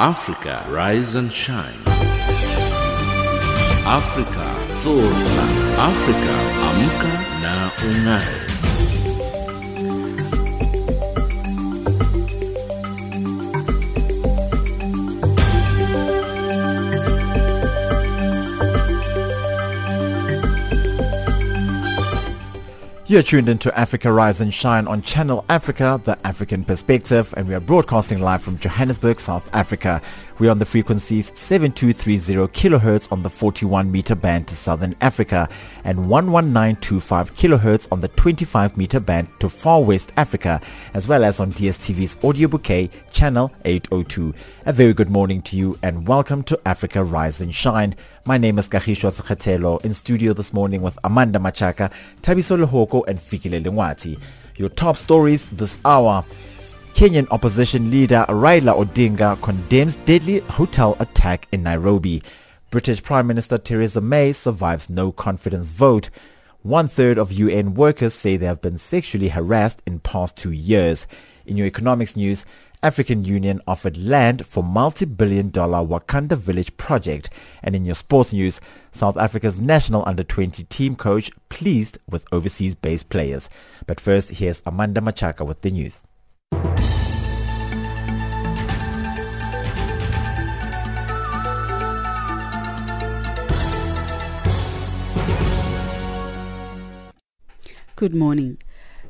Africa Rise and Shine. Africa Zorka. Africa Amka na Ungae. You're tuned into Africa Rise and Shine on Channel Africa, the African perspective, and we are broadcasting live from Johannesburg, South Africa. We're on the frequencies 7230 kilohertz on the 41 meter band to Southern Africa and 11925 kilohertz on the 25 meter band to Far West Africa, as well as on DSTV's audio bouquet channel 802. A very good morning to you and welcome to Africa Rise and Shine. My name is Kahisho Sekhetelo in studio this morning with Amanda Machaka, Tabiso Lohoko and Fikile Lingwati. Your top stories this hour. Kenyan opposition leader Raila Odinga condemns deadly hotel attack in Nairobi. British Prime Minister Theresa May survives no confidence vote. One third of UN workers say they have been sexually harassed in past two years. In your economics news, African Union offered land for multi-billion dollar Wakanda Village project. And in your sports news, South Africa's national under-20 team coach pleased with overseas-based players. But first, here's Amanda Machaka with the news. Good morning.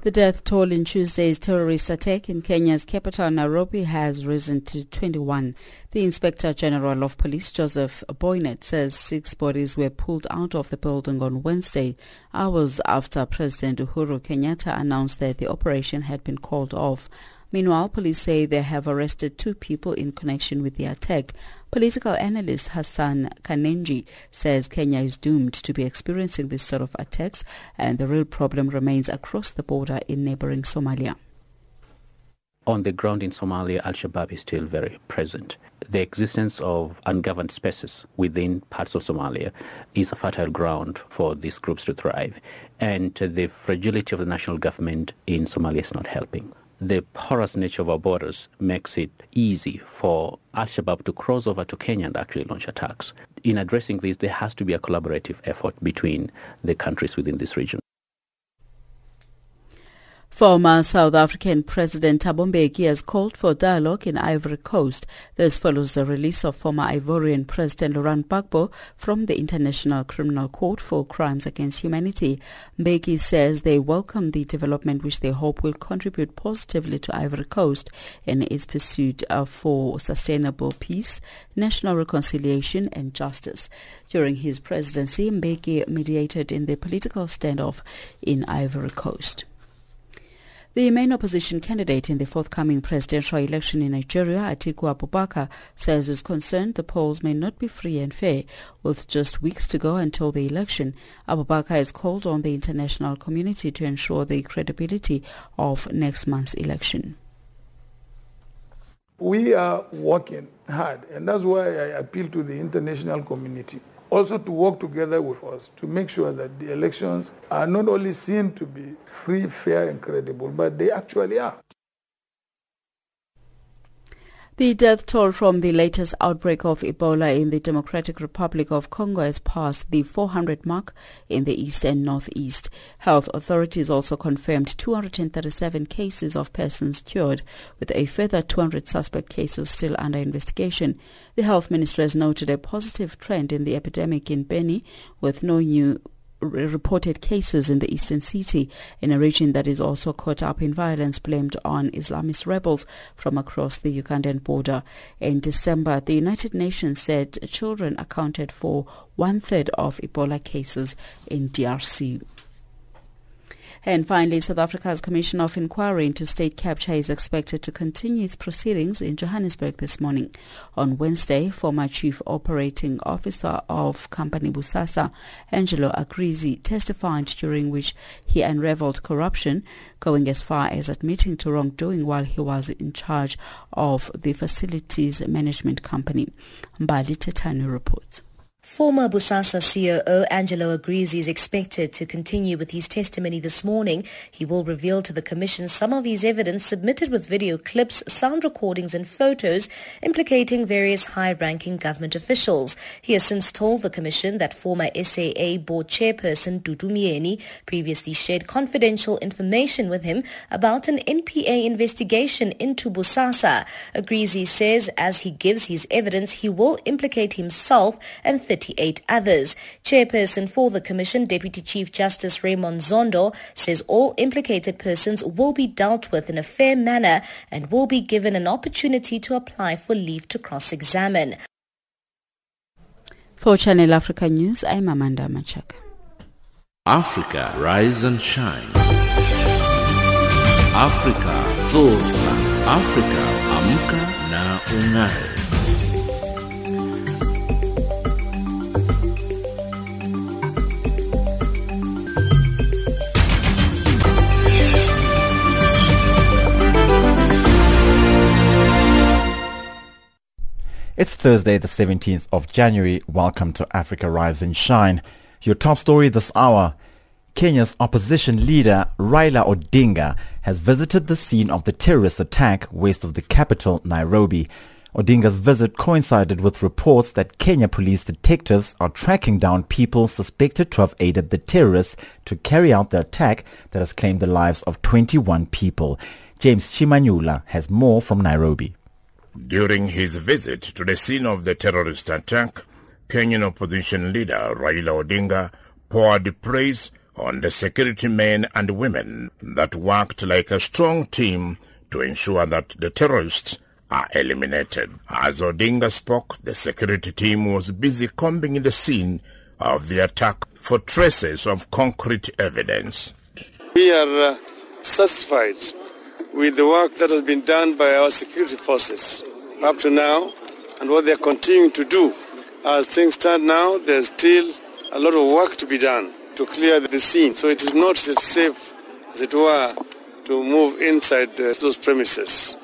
The death toll in Tuesday's terrorist attack in Kenya's capital Nairobi has risen to 21. The Inspector General of Police, Joseph Boinnet, says six bodies were pulled out of the building on Wednesday, hours after President Uhuru Kenyatta announced that the operation had been called off. Meanwhile, police say they have arrested two people in connection with the attack. Political analyst Hassan Khannenje says Kenya is doomed to be experiencing this sort of attacks and the real problem remains across the border in neighboring Somalia. On the ground in Somalia, Al-Shabaab is still very present. The existence of ungoverned spaces within parts of Somalia is a fertile ground for these groups to thrive. And the fragility of the national government in Somalia is not helping the porous nature of our borders makes it easy for Al-Shabaab to cross over to Kenya and actually launch attacks. In addressing this, there has to be a collaborative effort between the countries within this region. Former South African President Thabo Mbeki has called for dialogue in Ivory Coast. This follows the release of former Ivorian President Laurent Gbagbo from the International Criminal Court for Crimes Against Humanity. Mbeki says they welcome the development which they hope will contribute positively to Ivory Coast in its pursuit uh, for sustainable peace, national reconciliation and justice. During his presidency, Mbeki mediated in the political standoff in Ivory Coast. The main opposition candidate in the forthcoming presidential election in Nigeria, Atiku Abubakar, says is concerned the polls may not be free and fair. With just weeks to go until the election, Abubakar has called on the international community to ensure the credibility of next month's election. We are working hard, and that's why I appeal to the international community also to work together with us to make sure that the elections are not only seen to be free, fair, and credible, but they actually are. The death toll from the latest outbreak of Ebola in the Democratic Republic of Congo has passed the 400 mark in the east and northeast. Health authorities also confirmed 237 cases of persons cured, with a further 200 suspect cases still under investigation. The health minister has noted a positive trend in the epidemic in Beni, with no new reported cases in the eastern city in a region that is also caught up in violence blamed on Islamist rebels from across the Ugandan border. In December, the United Nations said children accounted for one-third of Ebola cases in DRC. And finally, South Africa's Commission of Inquiry into State Capture is expected to continue its proceedings in Johannesburg this morning. On Wednesday, former Chief Operating Officer of Company Bosasa, Angelo Agrizzi, testified during which he unraveled corruption, going as far as admitting to wrongdoing while he was in charge of the facilities management company. Mbali Tetanu reports. Former Bosasa COO Angelo Agrizzi is expected to continue with his testimony this morning. He will reveal to the Commission some of his evidence submitted with video clips, sound recordings and photos implicating various high-ranking government officials. He has since told the Commission that former SAA board chairperson Dudu Myeni previously shared confidential information with him about an NPA investigation into Bosasa. Agrizzi says as he gives his evidence, he will implicate himself and 38 others. Chairperson for the Commission, Deputy Chief Justice Raymond Zondo, says all implicated persons will be dealt with in a fair manner and will be given an opportunity to apply for leave to cross-examine. For Channel Africa News, I'm Amanda Machaka. Africa, rise and shine. Africa, zorka. Africa, amka na ungae. It's Thursday, the 17th of January. Welcome to Africa Rise and Shine. Your top story this hour. Kenya's opposition leader Raila Odinga has visited the scene of the terrorist attack west of the capital, Nairobi. Odinga's visit coincided with reports that Kenya police detectives are tracking down people suspected to have aided the terrorists to carry out the attack that has claimed the lives of 21 people. James Shimanyula has more from Nairobi. During his visit to the scene of the terrorist attack, Kenyan opposition leader Raila Odinga poured praise on the security men and women that worked like a strong team to ensure that the terrorists are eliminated. As Odinga spoke, the security team was busy combing the scene of the attack for traces of concrete evidence. We are uh, satisfied with the work that has been done by our security forces up to now and what they're continuing to do. As things stand now, there's still a lot of work to be done to clear the scene. So it is not as safe, as it were, to move inside uh, those premises.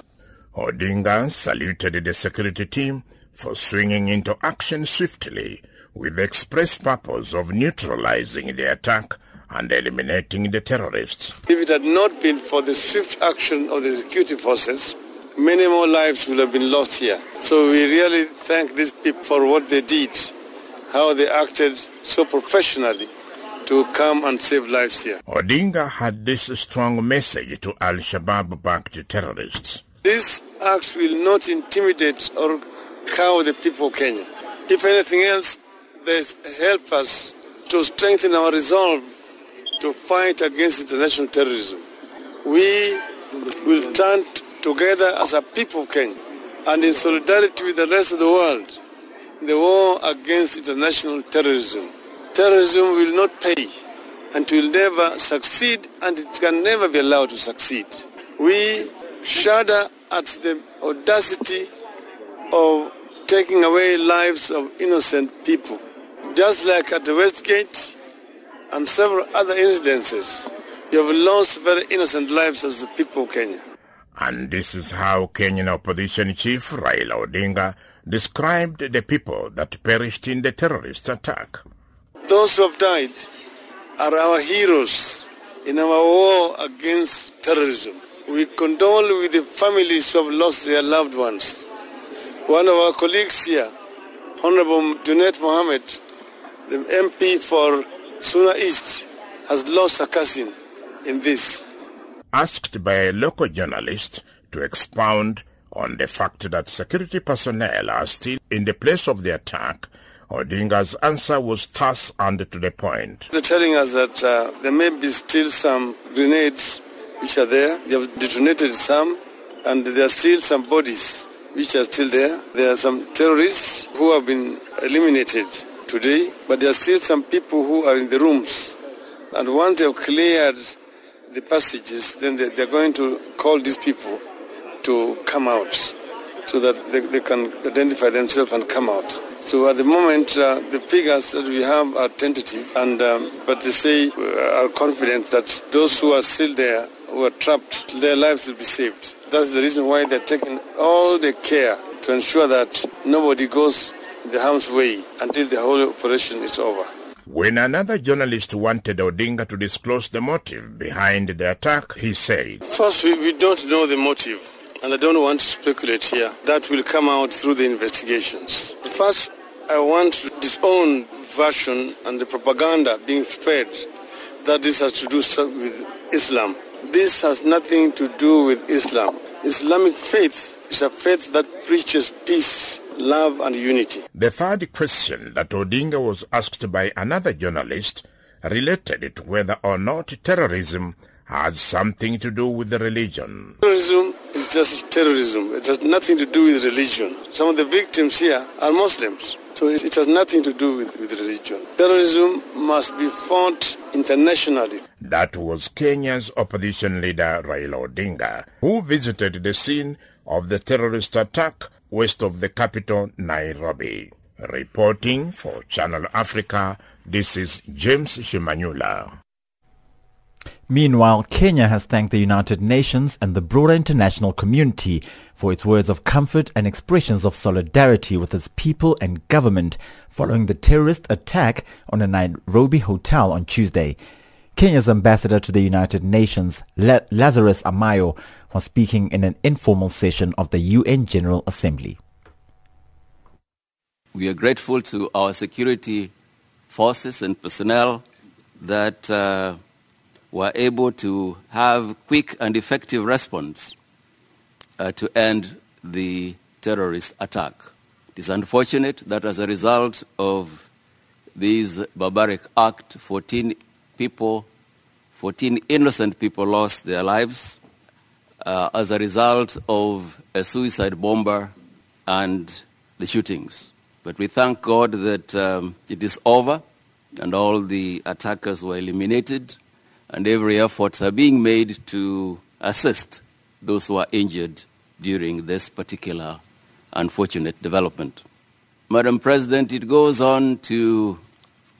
Odinga saluted the security team for swinging into action swiftly with the express purpose of neutralizing the attack and eliminating the terrorists. If it had not been for the swift action of the security forces, many more lives would have been lost here. So we really thank these people for what they did, how they acted so professionally to come and save lives here. Odinga had this strong message to Al-Shabaab-backed terrorists. This act will not intimidate or cow the people of Kenya. If anything else, they help us to strengthen our resolve to fight against international terrorism. We will stand together as a people of Kenya and in solidarity with the rest of the world the war against international terrorism. Terrorism will not pay and will never succeed and it can never be allowed to succeed. We shudder at the audacity of taking away lives of innocent people. Just like at the Westgate and several other incidences, you have lost very innocent lives as the people of Kenya. And this is how Kenyan opposition chief Raila Odinga described the people that perished in the terrorist attack. Those who have died are our heroes in our war against terrorism. We condole with the families who have lost their loved ones. One of our colleagues here, Honorable Junet Mohammed, the MP for Suna East, has lost a cousin in this. Asked by a local journalist to expound on the fact that security personnel are still in the place of the attack, Odinga's answer was terse and to the point. They're telling us that uh, there may be still some grenades which are there. They have detonated some, and there are still some bodies which are still there. There are some terrorists who have been eliminated today, but there are still some people who are in the rooms. And once they have cleared the passages, then they, they're going to call these people to come out so that they, they can identify themselves and come out. So at the moment, uh, the figures that we have are tentative, and um, but they say uh, are confident that those who are still there, who are trapped, their lives will be saved. That's the reason why they're taking all the care to ensure that nobody goes the harm's way until the whole operation is over. When another journalist wanted Odinga to disclose the motive behind the attack, he said, First, we, we don't know the motive, and I don't want to speculate here. That will come out through the investigations. First, I want to disown version and the propaganda being spread that this has to do with Islam. This has nothing to do with Islam. Islamic faith is a faith that preaches peace, love and unity. The third question that Odinga was asked by another journalist related to whether or not terrorism has something to do with the religion. Terrorism is just terrorism. It has nothing to do with religion. Some of the victims here are Muslims. So it, it has nothing to do with, with religion. Terrorism must be fought internationally. That was Kenya's opposition leader Raila Odinga, who visited the scene of the terrorist attack west of the capital, Nairobi. Reporting for Channel Africa, this is James Shimanyula. Meanwhile, Kenya has thanked the United Nations and the broader international community for its words of comfort and expressions of solidarity with its people and government following the terrorist attack on a Nairobi hotel on Tuesday. Kenya's ambassador to the United Nations, Lazarus Amayo, speaking in an informal session of the UN General Assembly. We are grateful to our security forces and personnel that uh, were able to have quick and effective response uh, to end the terrorist attack. It is unfortunate that as a result of this barbaric act, 14 people, 14 innocent people lost their lives uh, as a result of a suicide bomber and the shootings. But we thank God that um, it is over and all the attackers were eliminated and every efforts are being made to assist those who are injured during this particular unfortunate development. Madam President, it goes on to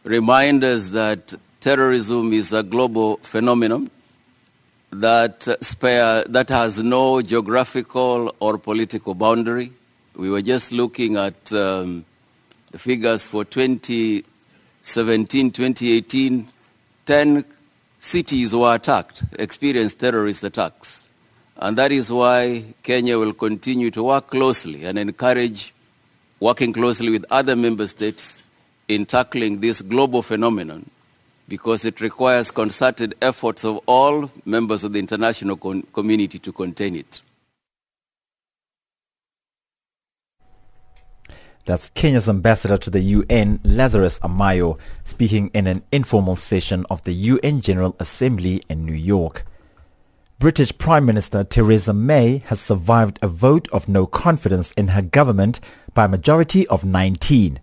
remind us that terrorism is a global phenomenon that, spare, that has no geographical or political boundary. We were just looking at um, the figures for 2017, 2018, 10 cities were attacked, experienced terrorist attacks. And that is why Kenya will continue to work closely and encourage working closely with other member states in tackling this global phenomenon because it requires concerted efforts of all members of the international community to contain it. That's Kenya's ambassador to the UN, Lazarus Amayo, speaking in an informal session of the UN General Assembly in New York. British Prime Minister Theresa May has survived a vote of no confidence in her government by a majority of 19.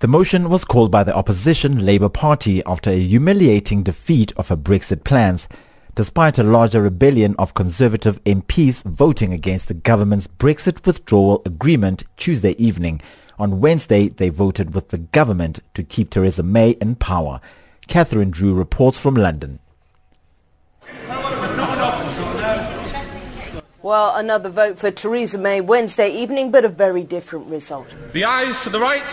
The motion was called by the opposition Labour Party after a humiliating defeat of her Brexit plans despite a larger rebellion of Conservative MPs voting against the government's Brexit withdrawal agreement Tuesday evening. On Wednesday, they voted with the government to keep Theresa May in power. Catherine Drew reports from London. Well, another vote for Theresa May Wednesday evening, but a very different result. The ayes to the right,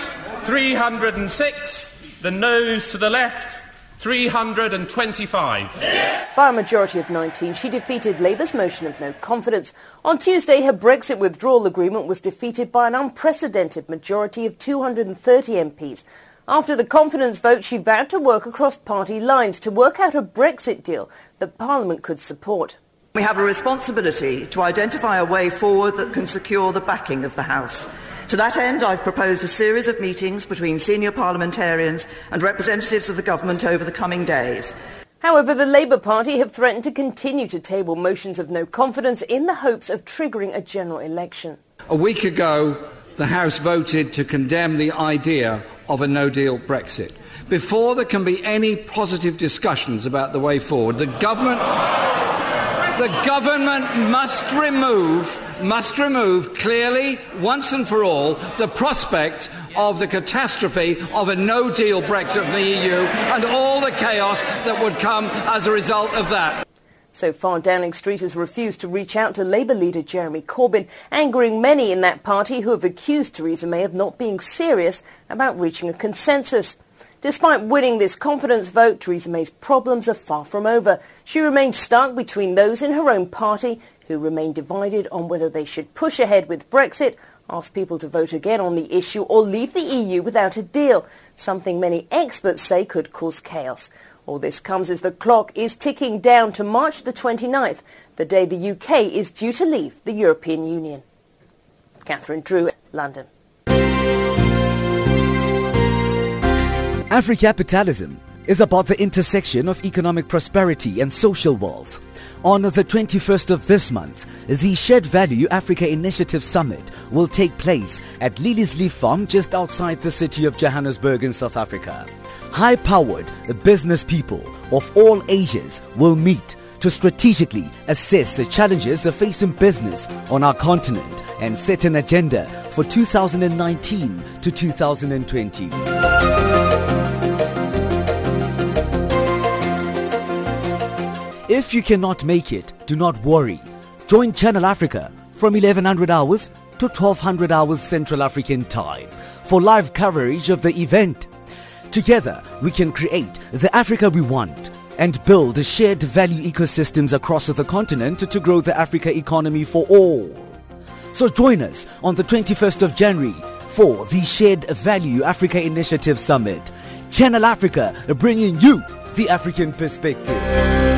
306. The noes to the left, 325. By a majority of 19, she defeated Labour's motion of no confidence. On Tuesday, her Brexit withdrawal agreement was defeated by an unprecedented majority of 230 MPs. After the confidence vote, she vowed to work across party lines to work out a Brexit deal that Parliament could support. We have a responsibility to identify a way forward that can secure the backing of the House. To that end, I've proposed a series of meetings between senior parliamentarians and representatives of the government over the coming days. However, the Labour Party have threatened to continue to table motions of no confidence in the hopes of triggering a general election. A week ago, the House voted to condemn the idea of a no-deal Brexit. Before there can be any positive discussions about the way forward, the government the government must remove, must remove clearly, once and for all, the prospect of the catastrophe of a no-deal Brexit from the EU and all the chaos that would come as a result of that. So far, Downing Street has refused to reach out to Labour leader Jeremy Corbyn, angering many in that party who have accused Theresa May of not being serious about reaching a consensus. Despite winning this confidence vote, Theresa May's problems are far from over. She remains stuck between those in her own party who remain divided on whether they should push ahead with Brexit, ask people to vote again on the issue, or leave the EU without a deal, something many experts say could cause chaos. All this comes as the clock is ticking down to March the 29th, the day the UK is due to leave the European Union. Catherine Drew, London. Africapitalism is about the intersection of economic prosperity and social wealth. On the 21st of this month, the Shared Value Africa Initiative Summit will take place at Liliesleaf Farm just outside the city of Johannesburg in South Africa. High-powered business people of all ages will meet to strategically assess the challenges facing business on our continent and set an agenda for 2019 to 2020. If you cannot make it, do not worry. Join Channel Africa from 1100 hours to 1200 hours Central African Time for live coverage of the event. Together, we can create the Africa we want and build shared value ecosystems across the continent to grow the Africa economy for all. So join us on the 21st of January for the Shared Value Africa Initiative Summit. Channel Africa bringing you the African perspective.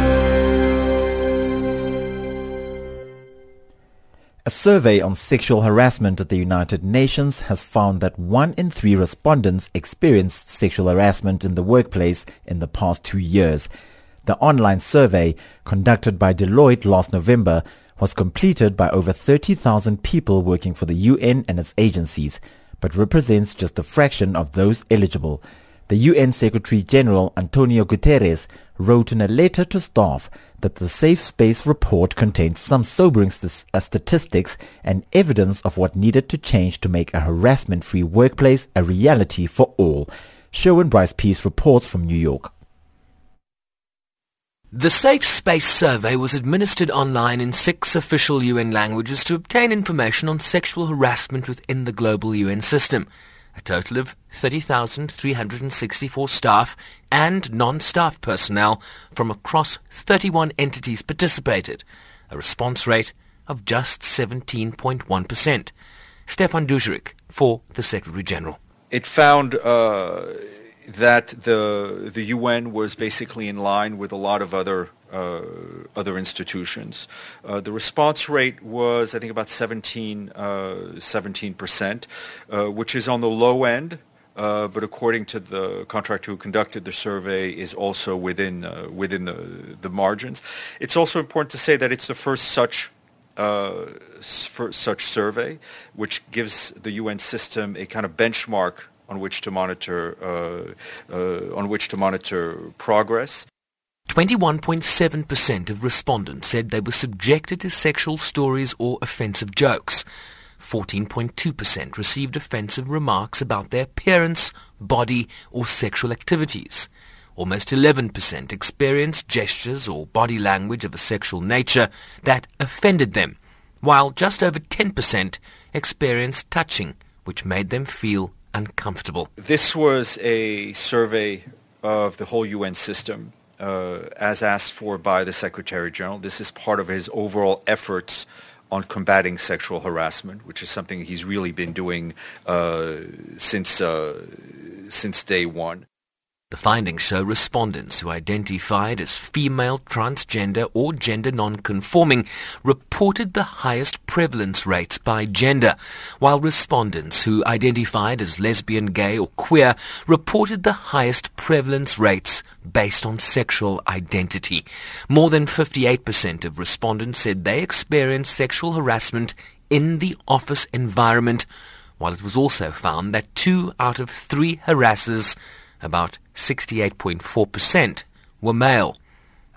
A survey on sexual harassment at the United Nations has found that one in three respondents experienced sexual harassment in the workplace in the past two years. The online survey, conducted by Deloitte last November, was completed by over 30,000 people working for the UN and its agencies, but represents just a fraction of those eligible. The UN Secretary General Antonio Guterres wrote in a letter to staff that the Safe Space report contains some sobering st- uh, statistics and evidence of what needed to change to make a harassment-free workplace a reality for all. Sherwin Bryce-Pease reports from New York. The Safe Space survey was administered online in six official UN languages to obtain information on sexual harassment within the global UN system. A total of 30,364 staff and non-staff personnel from across 31 entities participated, a response rate of just 17.1%. Stéphane Dujarric for the Secretary General. It found uh, that the the UN was basically in line with a lot of other uh, other institutions. Uh, the response rate was, I think, about 17, uh, percent, uh, which is on the low end. Uh, but according to the contractor who conducted the survey, is also within uh, within the the margins. It's also important to say that it's the first such such survey, which gives the UN system a kind of benchmark on which to monitor on which to monitor progress. 21.7% of respondents said they were subjected to sexual stories or offensive jokes. 14.2% received offensive remarks about their appearance, body, or sexual activities. Almost 11% experienced gestures or body language of a sexual nature that offended them, while just over 10% experienced touching, which made them feel uncomfortable. This was a survey of the whole UN system as asked for by the Secretary General. This is part of his overall efforts on combating sexual harassment, which is something he's really been doing uh, since uh, since day one. The findings show respondents who identified as female, transgender or gender non-conforming reported the highest prevalence rates by gender, while respondents who identified as lesbian, gay or queer reported the highest prevalence rates based on sexual identity. More than 58% of respondents said they experienced sexual harassment in the office environment, while it was also found that two out of three harassers about 68.4%, were male.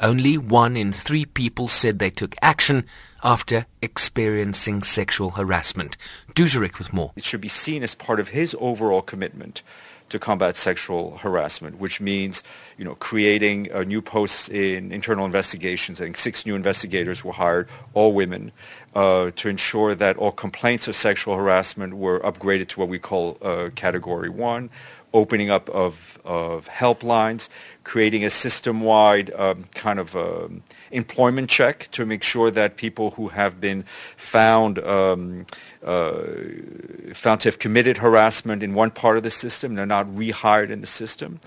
Only one in three people said they took action after experiencing sexual harassment. Dujarric with more. It should be seen as part of his overall commitment to combat sexual harassment, which means, you know, creating uh, new posts in internal investigations. I think six new investigators were hired, all women, uh, to ensure that all complaints of sexual harassment were upgraded to what we call uh, Category 1, opening up of, of helplines, creating a system-wide um, kind of um, employment check to make sure that people who have been found um, uh, found to have committed harassment in one part of the system, they're not rehired in the system.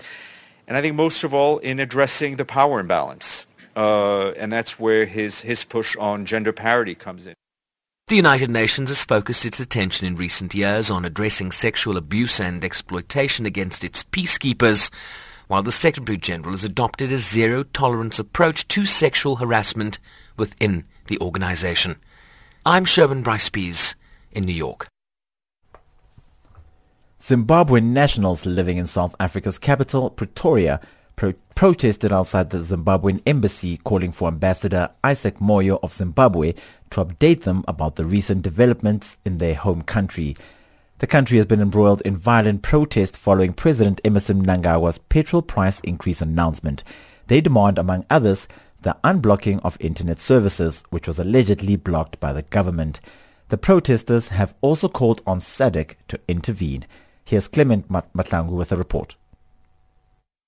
And I think most of all in addressing the power imbalance. Uh, and that's where his, his push on gender parity comes in. The United Nations has focused its attention in recent years on addressing sexual abuse and exploitation against its peacekeepers, while the Secretary General has adopted a zero-tolerance approach to sexual harassment within the organization. I'm Sherwin Bryce-Pease in New York. Zimbabwean nationals living in South Africa's capital, Pretoria, pro- protested outside the Zimbabwean embassy calling for Ambassador Isaac Moyo of Zimbabwe to update them about the recent developments in their home country. The country has been embroiled in violent protest following President Emmerson Mnangagwa's petrol price increase announcement. They demand, among others, the unblocking of internet services, which was allegedly blocked by the government. The protesters have also called on SADC to intervene. Here's Clement Matlangu with a report.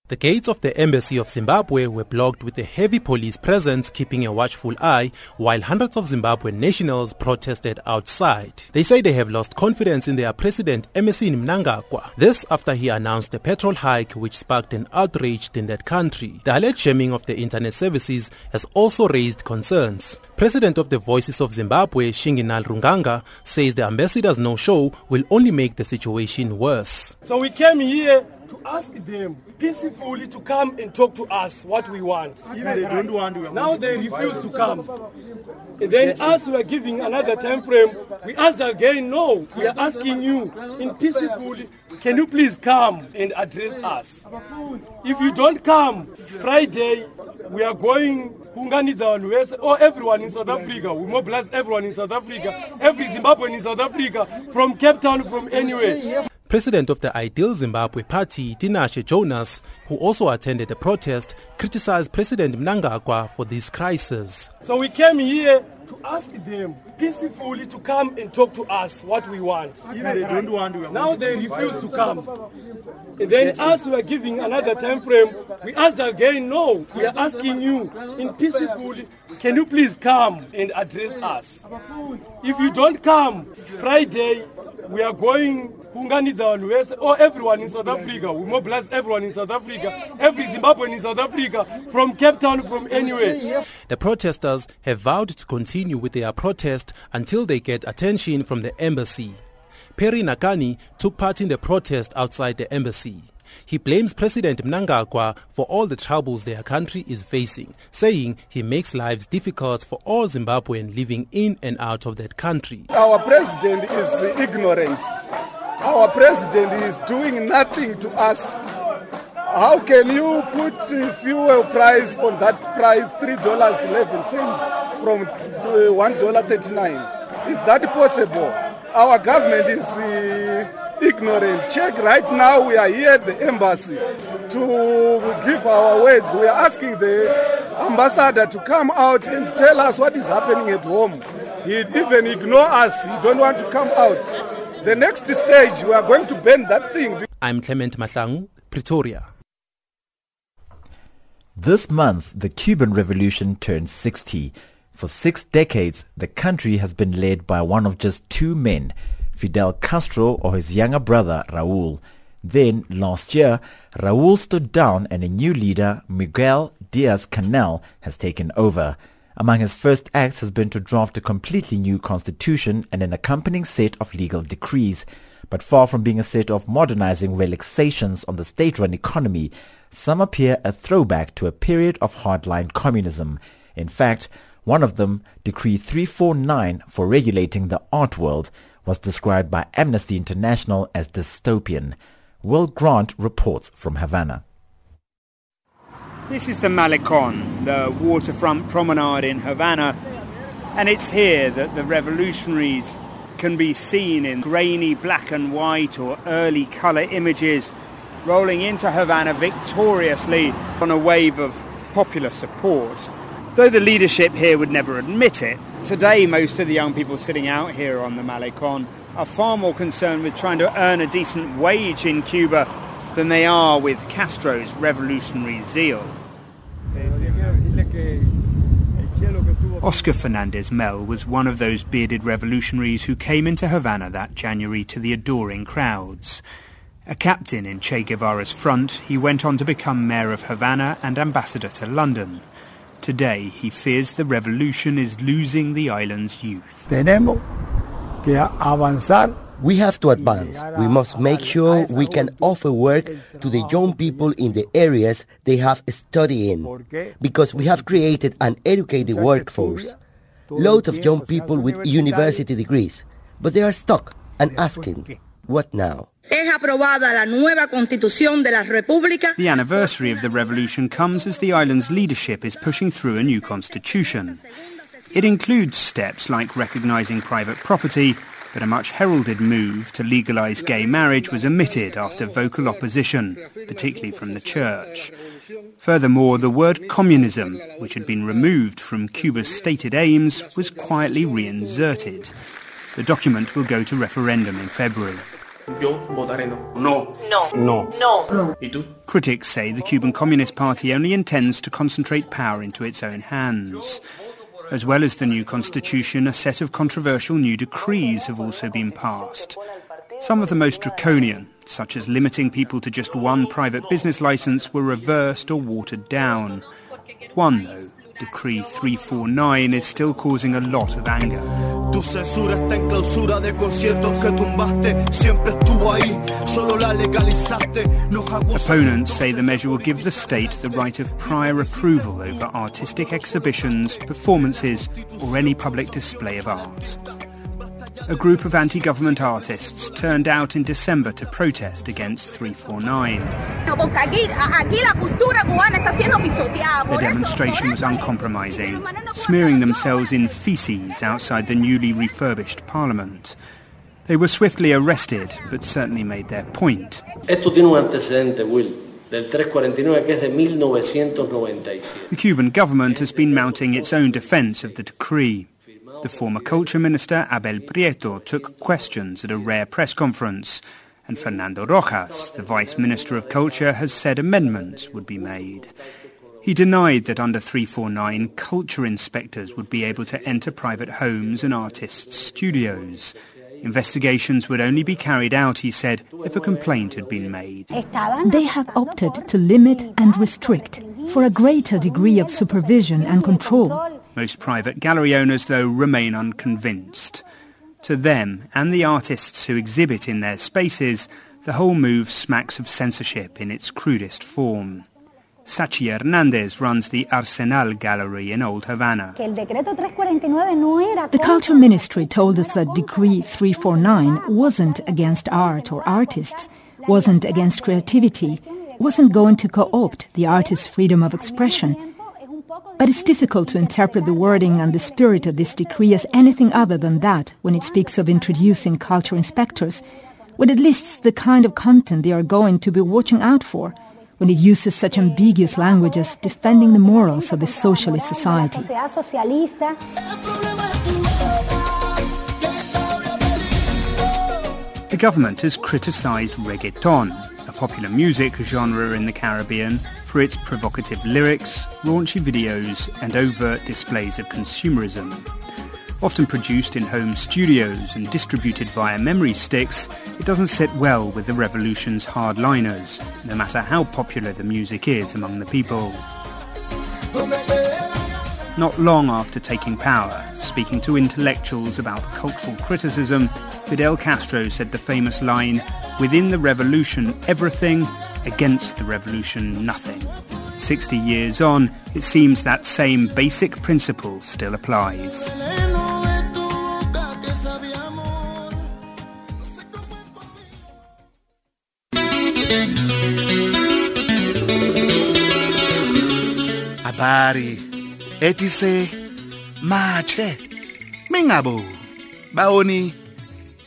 The gates of the embassy of Zimbabwe were blocked with a heavy police presence keeping a watchful eye while hundreds of Zimbabwean nationals protested outside. They say they have lost confidence in their president Emmerson Mnangagwa. This after he announced a petrol hike which sparked an outrage in that country. The alleged jamming of the internet services has also raised concerns. President of the Voices of Zimbabwe, Shinginal Runganga, says the ambassador's no-show will only make the situation worse. So we came here to ask them peacefully to come and talk to us what we want. If they don't want, we now they refuse to come. And then us we are giving another time frame. We asked again, no, we are asking you in peacefully, can you please come and address us? If you don't come, Friday we are going kuunganidza vanhu vese or oh, everyone in south africa we mobilize everyone in south africa every zimbabwean in south africa from cape town from anywhere President of the Ideal Zimbabwe Party, Tinashe Jonas, who also attended the protest, criticized President Mnangagwa for this crisis. So we came here to ask them peacefully to come and talk to us what we want. If they don't want, we now they refuse to come. And then us we are giving another time frame. We asked again, no, we are asking you in peacefully, can you please come and address us? If you don't come, Friday we are going kuunganidza vanhu vese or everyone in south africa we mobilize everyone in south africa every zimbabwean in south africa from cape town from anywhere the protesters have vowed to continue with their protest until they get attention from the embassy perry nakani took part in the protest outside the embassy he blames President Mnangagwa for all the troubles their country is facing, saying he makes lives difficult for all Zimbabweans living in and out of that country. Our president is ignorant. Our president is doing nothing to us. How can you put fuel price on that price $3.11 from $1.39? Is that possible? Our government is uh, ignorant. Check right now, we are here at the embassy to give our words. We are asking the ambassador to come out and tell us what is happening at home. He even ignore us. He don't want to come out. The next stage, we are going to ban that thing. I'm Clement Matlangu, Pretoria. This month, the Cuban Revolution turned 60. For six decades, the country has been led by one of just two men, Fidel Castro or his younger brother, Raul. Then, last year, Raul stood down and a new leader, Miguel Diaz-Canel, has taken over. Among his first acts has been to draft a completely new constitution and an accompanying set of legal decrees. But far from being a set of modernizing relaxations on the state-run economy, some appear a throwback to a period of hardline communism. In fact, one of them, Decree 349 for regulating the art world, was described by Amnesty International as dystopian. Will Grant reports from Havana. This is the Malecon, the waterfront promenade in Havana, and it's here that the revolutionaries can be seen in grainy black and white or early colour images rolling into Havana victoriously on a wave of popular support. Though the leadership here would never admit it, today most of the young people sitting out here on the Malecon are far more concerned with trying to earn a decent wage in Cuba than they are with Castro's revolutionary zeal. Oscar Fernandez Mell was one of those bearded revolutionaries who came into Havana that January to the adoring crowds. A captain in Che Guevara's front, he went on to become mayor of Havana and ambassador to London. Today, he fears the revolution is losing the island's youth. Tenemos que avanzar we have to advance. We must make sure we can offer work to the young people in the areas they have studied in, because we have created an educated workforce. Loads of young people with university degrees, but they are stuck and asking, what now? Es aprobada la nueva constitución de la República. The anniversary of the revolution comes as the island's leadership is pushing through a new constitution. It includes steps like recognizing private property but a much heralded move to legalise gay marriage was omitted after vocal opposition, particularly from the church. Furthermore, the word communism, which had been removed from Cuba's stated aims, was quietly reinserted. The document will go to referendum in February. Yo votaré no. No. No. No. No. ¿Y tú? Critics say the Cuban Communist Party only intends to concentrate power into its own hands. As well as the new constitution, a set of controversial new decrees have also been passed. Some of the most draconian, such as limiting people to just one private business license, were reversed or watered down. One, though, Decree 349 is still causing a lot of anger. Tu censura está en clausura de conciertos que tumbaste, siempre estuvo ahí, solo la legalizaste. Opponents say the measure will give the state the right of prior approval over artistic exhibitions, performances, or any public display of art a group of anti-government artists turned out in December to protest against 349. The demonstration was uncompromising, smearing themselves in feces outside the newly refurbished parliament. They were swiftly arrested, but certainly made their point. Esto tiene un antecedente, Will. Del 349 que es de 1997. The Cuban government has been mounting its own defense of the decree. The former culture minister, Abel Prieto, took questions at a rare press conference, and Fernando Rojas, the vice minister of culture, has said amendments would be made. He denied that under 349, culture inspectors would be able to enter private homes and artists' studios. Investigations would only be carried out, he said, if a complaint had been made. They have opted to limit and restrict for a greater degree of supervision and control most private gallery owners, though, remain unconvinced. To them, and the artists who exhibit in their spaces, the whole move smacks of censorship in its crudest form. Sachi Hernandez runs the Arsenal Gallery in Old Havana. The Culture Ministry told us that Decree 349 wasn't against art or artists, wasn't against creativity, wasn't going to co-opt the artist's freedom of expression, but it's difficult to interpret the wording and the spirit of this decree as anything other than that when it speaks of introducing culture inspectors, when it lists the kind of content they are going to be watching out for, when it uses such ambiguous language as defending the morals of the socialist society. The government has criticized reggaeton, popular music genre in the Caribbean, for its provocative lyrics, raunchy videos, and overt displays of consumerism. Often produced in home studios and distributed via memory sticks, it doesn't sit well with the revolution's hardliners, no matter how popular the music is among the people. Not long after taking power, speaking to intellectuals about cultural criticism, Fidel Castro said the famous line, Within the revolution, everything, against the revolution nothing. 60 years on, it seems that same basic principle still applies. Habari etise mache mingabo baoni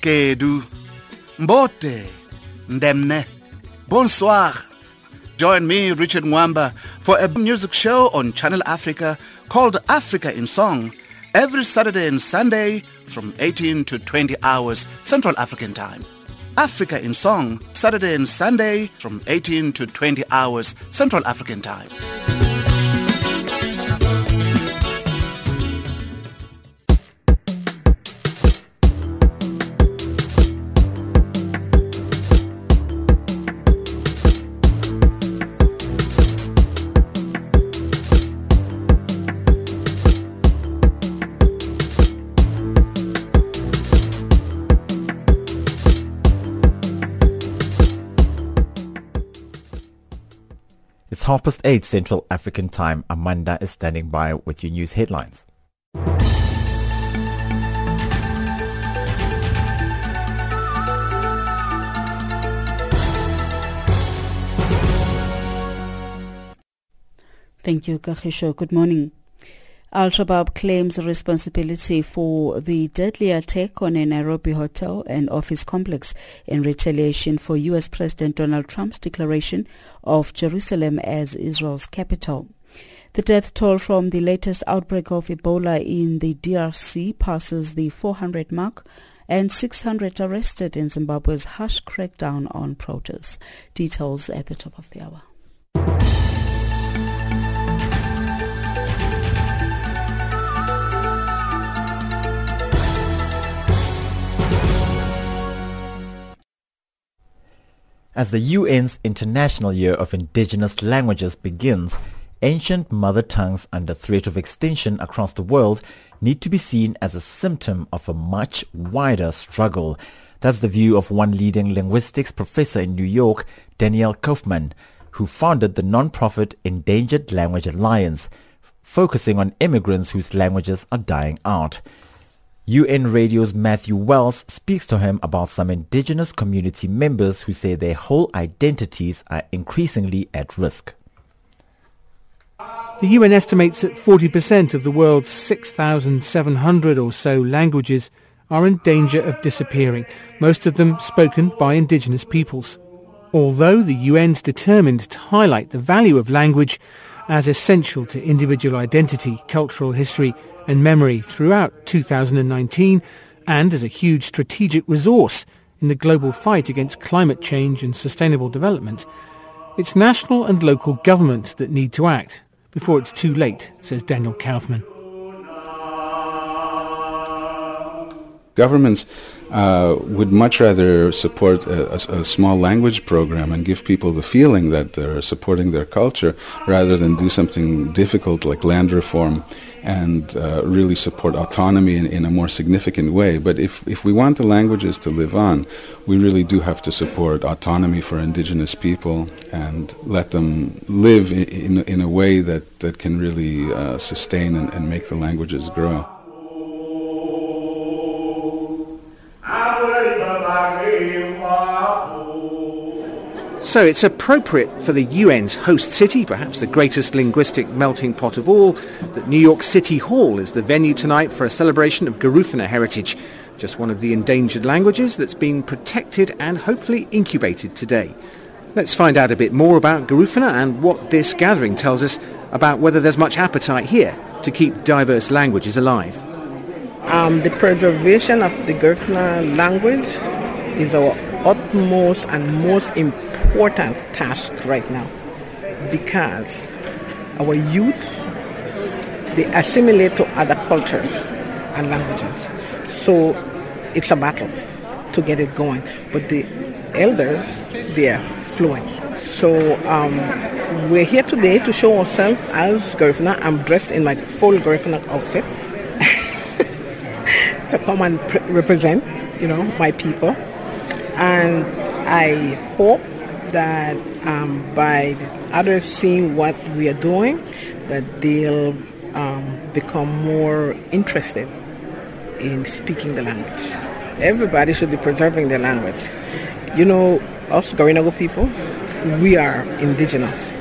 kedu mbote ndemne Bonsoir. Join me, Richard Mwamba, for a music show on Channel Africa called Africa in Song every Saturday and Sunday from 18 to 20 hours Central African Time. Africa in Song, Saturday and Sunday from 18 to 20 hours Central African Time. Half past eight Central African Time. Amanda is standing by with your news headlines. Thank you, Kahisho. Good morning. Al-Shabaab claims responsibility for the deadly attack on a Nairobi hotel and office complex in retaliation for U.S. President Donald Trump's declaration of Jerusalem as Israel's capital. The death toll from the latest outbreak of Ebola in the DRC passes the 400 mark and 600 arrested in Zimbabwe's harsh crackdown on protests. Details at the top of the hour. As the UN's International Year of Indigenous Languages begins, ancient mother tongues under threat of extinction across the world need to be seen as a symptom of a much wider struggle. That's the view of one leading linguistics professor in New York, Daniel Kaufman, who founded the non-profit Endangered Language Alliance, focusing on immigrants whose languages are dying out. UN Radio's Matthew Wells speaks to him about some indigenous community members who say their whole identities are increasingly at risk. The UN estimates that 40% of the world's 6,700 or so languages are in danger of disappearing, most of them spoken by indigenous peoples. Although the UN's determined to highlight the value of language as essential to individual identity, cultural history and memory throughout 2019 and as a huge strategic resource in the global fight against climate change and sustainable development, it's national and local government that need to act before it's too late, says Daniel Kaufman. Governments uh, would much rather support a, a, a, small language program and give people the feeling that they're supporting their culture rather than do something difficult like land reform and uh, really support autonomy in, in, a more significant way. But if, if we want the languages to live on, we really do have to support autonomy for indigenous people and let them live in, in, in a way that, that can really uh, sustain and, and make the languages grow. So it's appropriate for the UN's host city, perhaps the greatest linguistic melting pot of all, that New York City Hall is the venue tonight for a celebration of Garifuna heritage, just one of the endangered languages that's been protected and hopefully incubated today. Let's find out a bit more about Garifuna and what this gathering tells us about whether there's much appetite here to keep diverse languages alive. Um, the preservation of the Garifuna language is our utmost and most important task right now because our youth they assimilate to other cultures and languages so it's a battle to get it going but the elders they are fluent so um, we're here today to show ourselves as Garifuna. I'm dressed in my full Garifuna outfit to come and pre- represent, you know, my people. And I hope that um, by others seeing what we are doing, that they'll um, become more interested in speaking the language. Everybody should be preserving their language. You know, us Garinagu people, we are indigenous.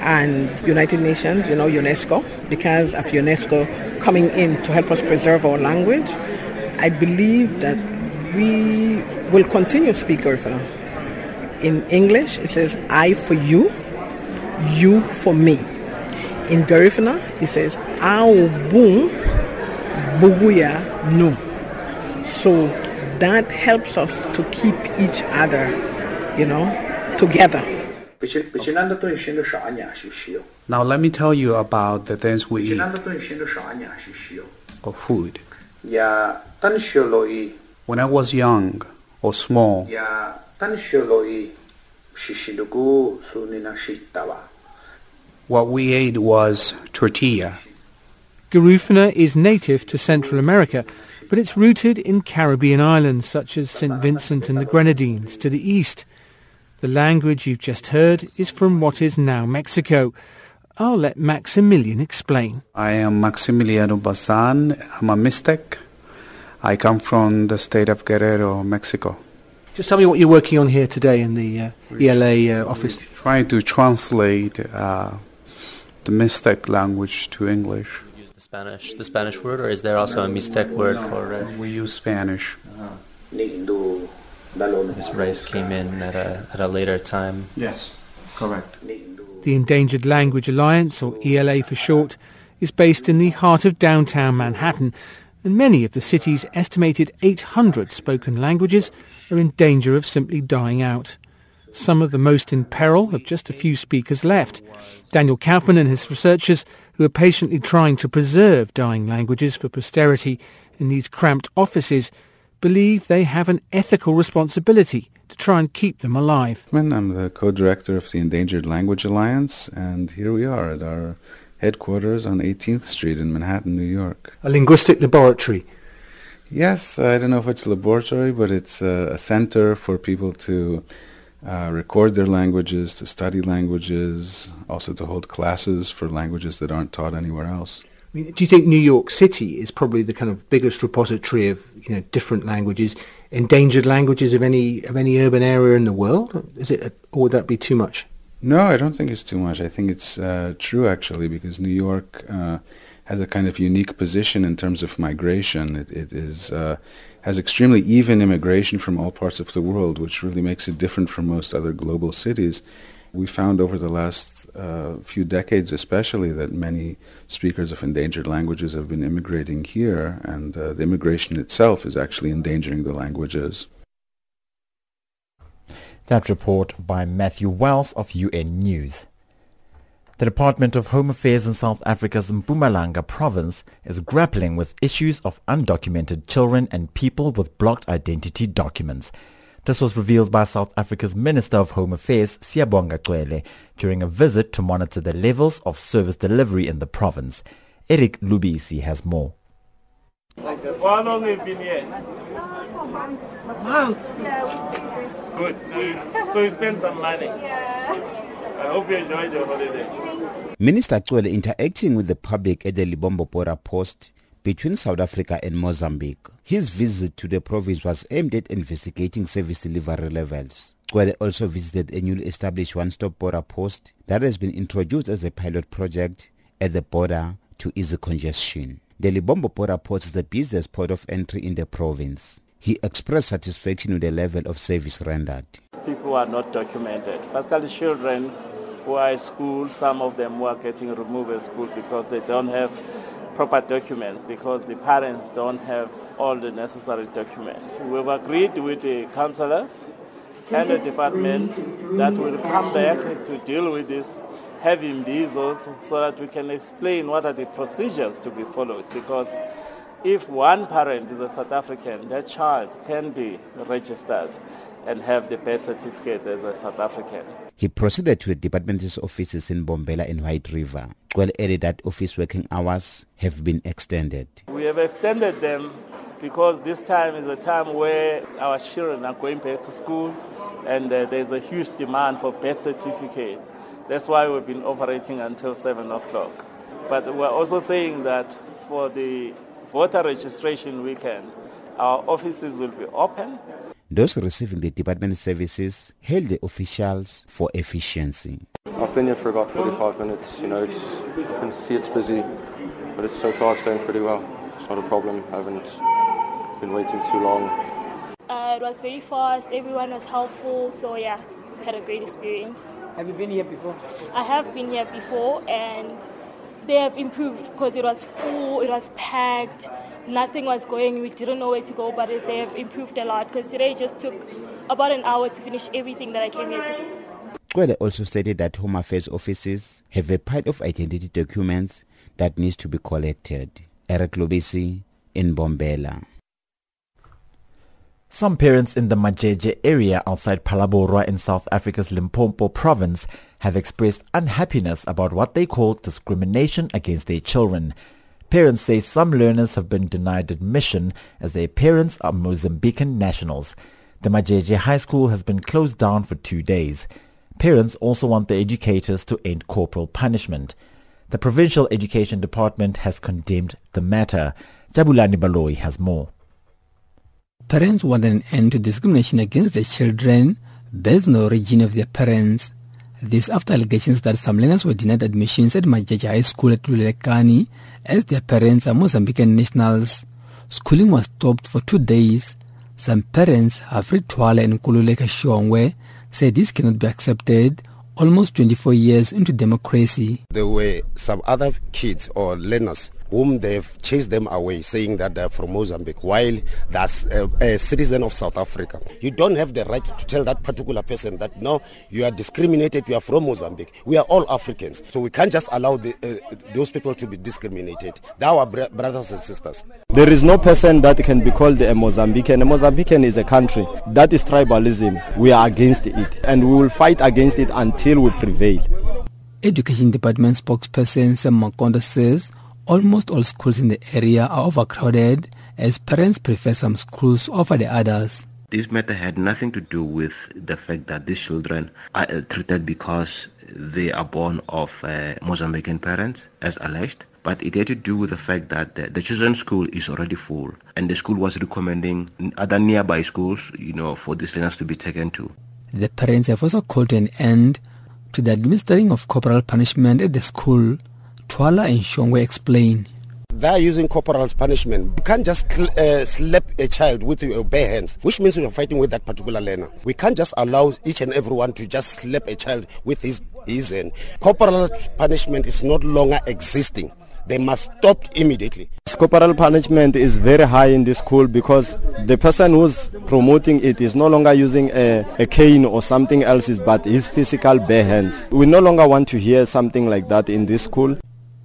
And United Nations, you know, UNESCO, because of UNESCO coming in to help us preserve our language, I believe that we will continue to speak Garifuna In English, it says I for you, you for me. In Garifuna, it says Ao boom, buguya no. So that helps us to keep each other, you know, together. Now let me tell you about the things we eat or food. When I was young or small, what we ate was tortilla. Garifuna is native to Central America, but it's rooted in Caribbean islands such as St. Vincent and the Grenadines to the east. The language you've just heard is from what is now Mexico. I'll let Maximilian explain. I am Maximiliano Bazan. I'm a Mixtec. I come from the state of Guerrero, Mexico. Just tell me what you're working on here today in the uh, ELA uh, office. Trying to translate uh, the Mixtec language to English. Use the Spanish, the Spanish word, or is there also a Mixtec word for it? We use Spanish. This race came in at a at a later time. Yes, correct. The Endangered Language Alliance, or ELA for short, is based in the heart of downtown Manhattan, and many of the city's estimated 800 spoken languages are in danger of simply dying out. Some of the most in peril have just a few speakers left. Daniel Kaufman and his researchers, who are patiently trying to preserve dying languages for posterity in these cramped offices, believe they have an ethical responsibility to try and keep them alive. I'm the co-director of the Endangered Language Alliance, and here we are at our headquarters on 18th Street in Manhattan, New York. A linguistic laboratory. Yes, I don't know if it's a laboratory, but it's a, a center for people to uh, record their languages, to study languages, also to hold classes for languages that aren't taught anywhere else. I mean, do you think New York City is probably the kind of biggest repository of you know different languages, endangered languages of any of any urban area in the world? Is it, or would that be too much? No, I don't think it's too much. I think it's uh, true actually, because New York uh, has a kind of unique position in terms of migration. It, it is uh, has extremely even immigration from all parts of the world, which really makes it different from most other global cities. We found over the last uh, few decades especially that many speakers of endangered languages have been immigrating here, and uh, the immigration itself is actually endangering the languages. That report by Matthew Wells of UN News. The Department of Home Affairs in South Africa's Mpumalanga province is grappling with issues of undocumented children and people with blocked identity documents. This was revealed by South Africa's Minister of Home Affairs, Siyabonga Cwele, during a visit to monitor the levels of service delivery in the province. Eric Lubisi has more. How long have you been here? Month. It's good. So you spend some money. I hope you enjoyed your holiday. Minister Cwele interacting with the public at the Lebombo border post between South Africa and Mozambique. His visit to the province was aimed at investigating service delivery levels. Cwele also visited a newly established one-stop border post that has been introduced as a pilot project at the border to ease congestion. The Lebombo border post is the busiest port of entry in the province. He expressed satisfaction with the level of service rendered. People are not documented, particularly children at school, some of them were getting removed at school because they don't have proper documents because the parents don't have all the necessary documents. We've agreed with the councillors and the department that will come back to deal with this heavy measles so that we can explain what are the procedures to be followed because if one parent is a South African, their child can be registered and have the birth certificate as a South African. He proceeded to the department's offices in Mbombela and White River. Cwele added that office working hours have been extended. We have extended them because this time is a time where our children are going back to school and uh, there's a huge demand for birth certificates. That's why we've been operating until 7 o'clock. But we're also saying that for the voter registration weekend, our offices will be open those receiving the department services hail the officials for efficiency. I've been here for about 45 minutes. You know, it's, you can see it's busy, but it's, so far it's going pretty well. It's not a problem. I haven't been waiting too long. Uh, it was very fast. Everyone was helpful. So yeah, had a great experience. Have you been here before? I have been here before and they have improved because it was full, it was packed, nothing was going, we didn't know where to go, but they have improved a lot because today it just took about an hour to finish everything that I came here to do. Cwele also stated that Home Affairs offices have a pile of identity documents that needs to be collected. Eric Lubisi in Mbombela. Some parents in the Majeje area outside Phalaborwa in South Africa's Limpopo province have expressed unhappiness about what they call discrimination against their children. Parents say some learners have been denied admission as their parents are Mozambican nationals. The Majeje High School has been closed down for two days. Parents also want the educators to end corporal punishment. The Provincial Education Department has condemned the matter. Jabulani Baloi has more. Parents want an end to discrimination against their children based on the origin of their parents. This after allegations that some learners were denied admissions at Majeje High School at Lulekani as their parents are Mozambican nationals. Schooling was stopped for two days. Some parents, Afri Twala and Kululeka Shongwe, say this cannot be accepted almost 24 years into democracy. There were some other kids or learners whom they've chased them away, saying that they're from Mozambique, while that's a, a, citizen of South Africa. You don't have the right to tell that particular person that no, you are discriminated, you are from Mozambique. We are all Africans, so we can't just allow the, uh, those people to be discriminated. They're our br- brothers and sisters. There is no person that can be called a Mozambican. A Mozambican is a country. That is tribalism. We are against it, and we will fight against it until we prevail. Education Department spokesperson Sam Makondo says Almost all schools in the area are overcrowded as parents prefer some schools over the others. This matter had nothing to do with the fact that these children are treated because they are born of uh, Mozambican parents, as alleged. But it had to do with the fact that the, the children's school is already full, and the school was recommending other nearby schools, you know, for these learners to be taken to. The parents have also called an end to the administering of corporal punishment at the school Twala and Shongwe explain. They are using corporal punishment. You can't just uh, slap a child with your bare hands, which means you're fighting with that particular learner. We can't just allow each and everyone to just slap a child with his, his hand. Corporal punishment is not longer existing they must stop immediately. Corporal punishment is very high in this school because the person who's promoting it is no longer using a, a cane or something else, but his physical bare hands. We no longer want to hear something like that in this school.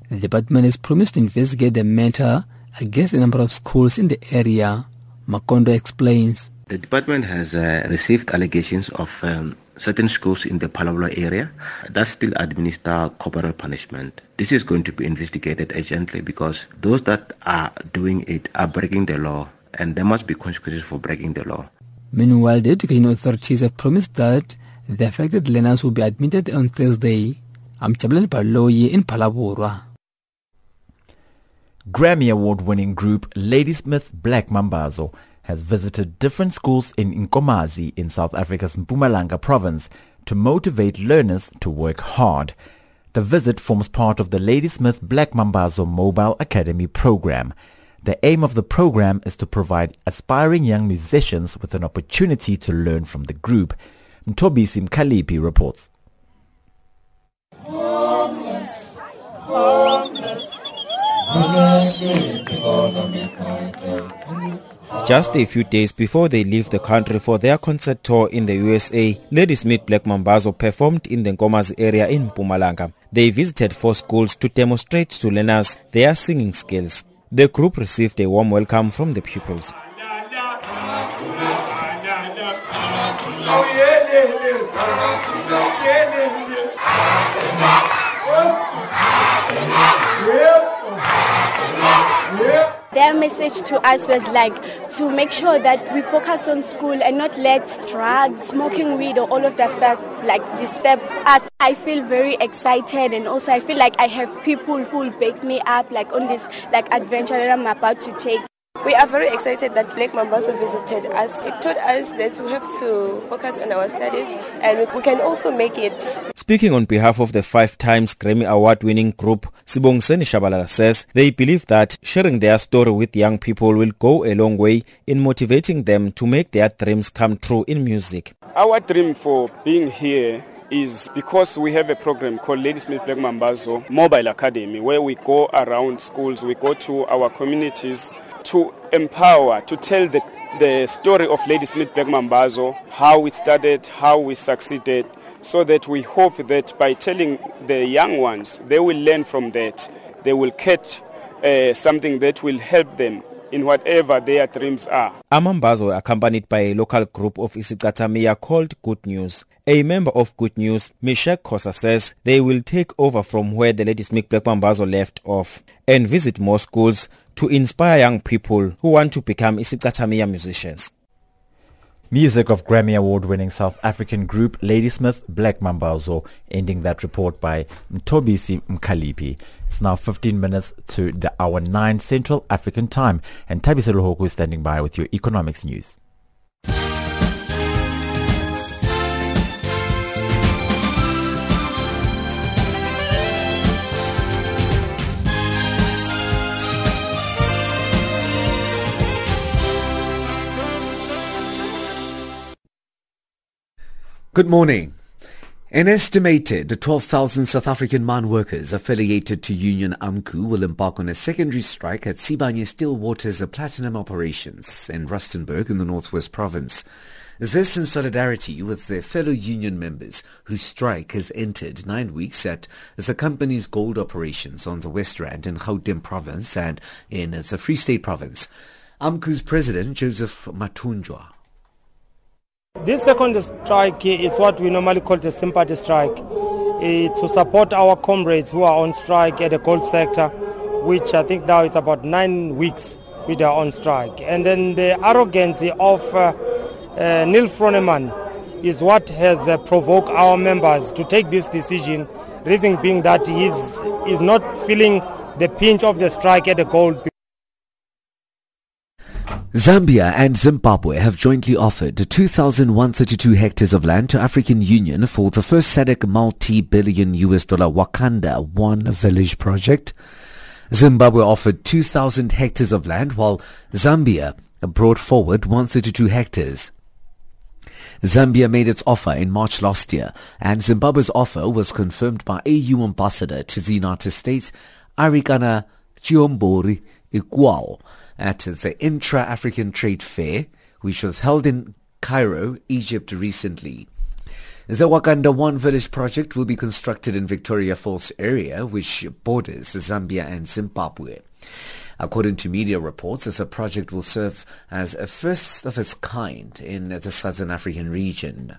The department has promised to investigate the matter against a number of schools in the area. Makondo explains. The department has uh, received allegations of um, certain schools in the Phalaborwa area that still administer corporal punishment. This is going to be investigated urgently because those that are doing it are breaking the law and there must be consequences for breaking the law. Meanwhile, the education authorities have promised that the affected learners will be admitted on Thursday. I'm Jabulani Baloi in Phalaborwa. Grammy Award winning group Ladysmith Black Mambazo has visited different schools in Nkomazi in South Africa's Mpumalanga province to motivate learners to work hard. The visit forms part of the Ladysmith Black Mambazo Mobile Academy program. The aim of the program is to provide aspiring young musicians with an opportunity to learn from the group. Mtobisi Mkalipi reports. Just a few days before they leave the country for their concert tour in the USA, Ladysmith Black Mambazo performed in the Nkomazi area in Mpumalanga. They visited four schools to demonstrate to learners their singing skills. The group received a warm welcome from the pupils. Their message to us was like to make sure that we focus on school and not let drugs, smoking weed or all of that stuff like disturb us. I feel very excited and also I feel like I have people who will back me up like on this like adventure that I'm about to take. We are very excited that Black Mambazo visited us. It taught us that we have to focus on our studies and we can also make it. Speaking on behalf of the five times Grammy Award winning group, Sibongiseni Shabalala says they believe that sharing their story with young people will go a long way in motivating them to make their dreams come true in music. Our dream for being here is because we have a program called Ladysmith Black Mambazo Mobile Academy where we go around schools, we go to our communities to empower, to tell the, the story of Ladysmith Black Mambazo, how it started, how we succeeded, so that we hope that by telling the young ones, they will learn from that. They will catch uh, something that will help them in whatever their dreams are. Amambazo accompanied by a local group of Isicathamiya called Good News. A member of Good News, Mishek Kosa says they will take over from where the Ladysmith Black Mambazo left off and visit more schools to inspire young people who want to become Isicathamiya musicians. Music of Grammy Award winning South African group Ladysmith Black Mambazo, ending that report by Mtobisi Mkalipi. It's now 15 minutes to the hour 9 Central African time, and Tabisa Luhoku is standing by with your economics news. Good morning. An estimated 12,000 South African mine workers affiliated to Union AMCU will embark on a secondary strike at Sibanye Stillwater's platinum operations in Rustenburg in the Northwest Province. This in solidarity with their fellow union members whose strike has entered nine weeks at the company's gold operations on the West Rand in Gauteng Province and in the Free State Province. AMCU's president, Joseph Mathunjwa, this second strike is what we normally call the sympathy strike. It's to support our comrades who are on strike at the gold sector, which I think now it's about nine weeks with their on strike. And then the arrogance of uh, uh, Neal Froneman is what has uh, provoked our members to take this decision, reason being that he's, is not feeling the pinch of the strike at the gold. Zambia and Zimbabwe have jointly offered 2,132 hectares of land to African Union for the first SADC multi-billion US dollar Wakanda One Village project. Zimbabwe offered 2,000 hectares of land while Zambia brought forward 132 hectares. Zambia made its offer in March last year and Zimbabwe's offer was confirmed by AU ambassador to the United States, Arikana Chihombori Ikwao at the Intra-African Trade Fair, which was held in Cairo, Egypt recently. The Wakanda One Village project will be constructed in Victoria Falls area, which borders Zambia and Zimbabwe. According to media reports, the project will serve as a first of its kind in the Southern African region.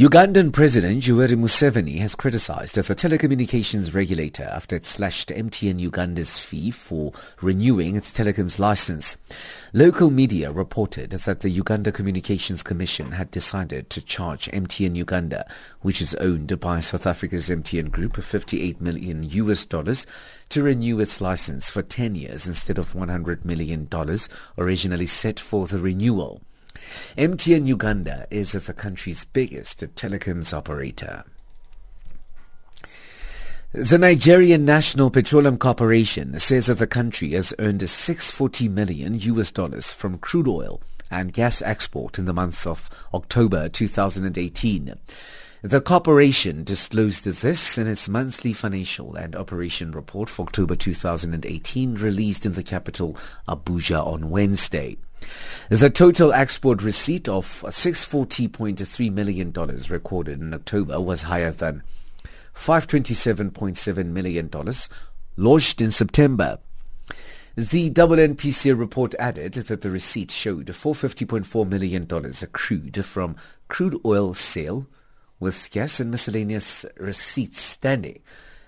Ugandan President Yoweri Museveni has criticized the telecommunications regulator after it slashed MTN Uganda's fee for renewing its telecoms license. Local media reported that the Uganda Communications Commission had decided to charge MTN Uganda, which is owned by South Africa's MTN Group, 58 million US dollars to renew its license for 10 years instead of 100 million dollars originally set for the renewal. MTN Uganda is the country's biggest telecoms operator. The Nigerian National Petroleum Corporation says that the country has earned 640 million US dollars from crude oil and gas export in the month of October 2018. The corporation disclosed this in its monthly financial and operation report for October 2018 released in the capital Abuja on Wednesday. The total export receipt of $640.3 million recorded in October was higher than $527.7 million lodged in September. The WNPC report added that the receipt showed $450.4 million accrued from crude oil sale, with gas and miscellaneous receipts standing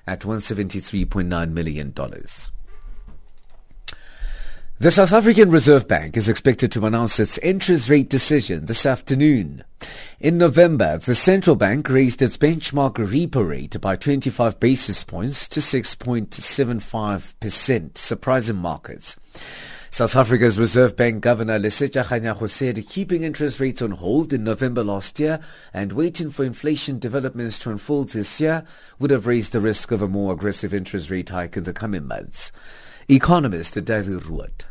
at $173.9 million. The South African Reserve Bank is expected to announce its interest rate decision this afternoon. In November, the central bank raised its benchmark repo rate by 25 basis points to 6.75%, surprising markets. South Africa's Reserve Bank Governor Lesetja Kganyago said keeping interest rates on hold in November last year and waiting for inflation developments to unfold this year would have raised the risk of a more aggressive interest rate hike in the coming months. Economist David Roodt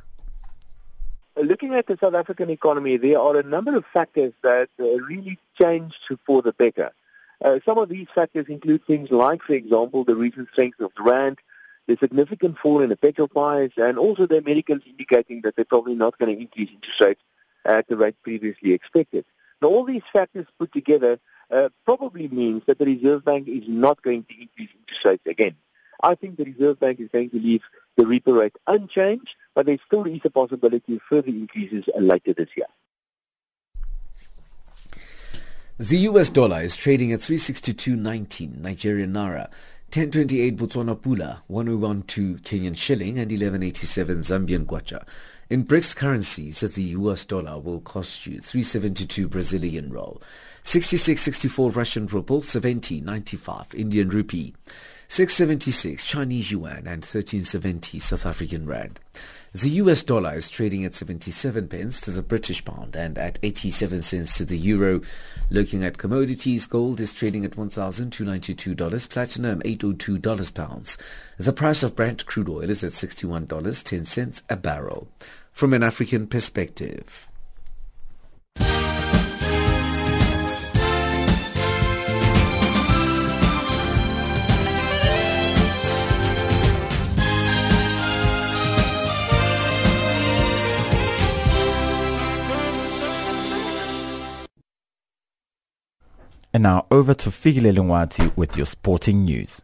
looking at the South African economy, there are a number of factors that uh, really changed for the better. Uh, some of these factors include things like, for example, the recent strength of the rand, the significant fall in the petrol price, and also the Americans indicating that they're probably not going to increase interest rates at the rate previously expected. Now, all these factors put together uh, probably means that the Reserve Bank is not going to increase interest rates again. I think the Reserve Bank is going to leave the repo rate unchanged, but there still is a possibility of further increases later this year. The US dollar is trading at 362.19 Nigerian naira, 1028 Botswana pula, 1012 Kenyan shilling and 1187 Zambian kwacha. In BRICS currencies, the US dollar will cost you 372 Brazilian real, 66.64 Russian ruble, 70.95 Indian rupee. 676 Chinese yuan and 1370 South African rand. The US dollar is trading at 77 pence to the British pound and at 87 cents to the euro. Looking at commodities, gold is trading at $1,292, platinum $802 pounds. The price of Brent crude oil is at $61.10 a barrel. From an African perspective. And now over to Figile Lungwati with your sporting news.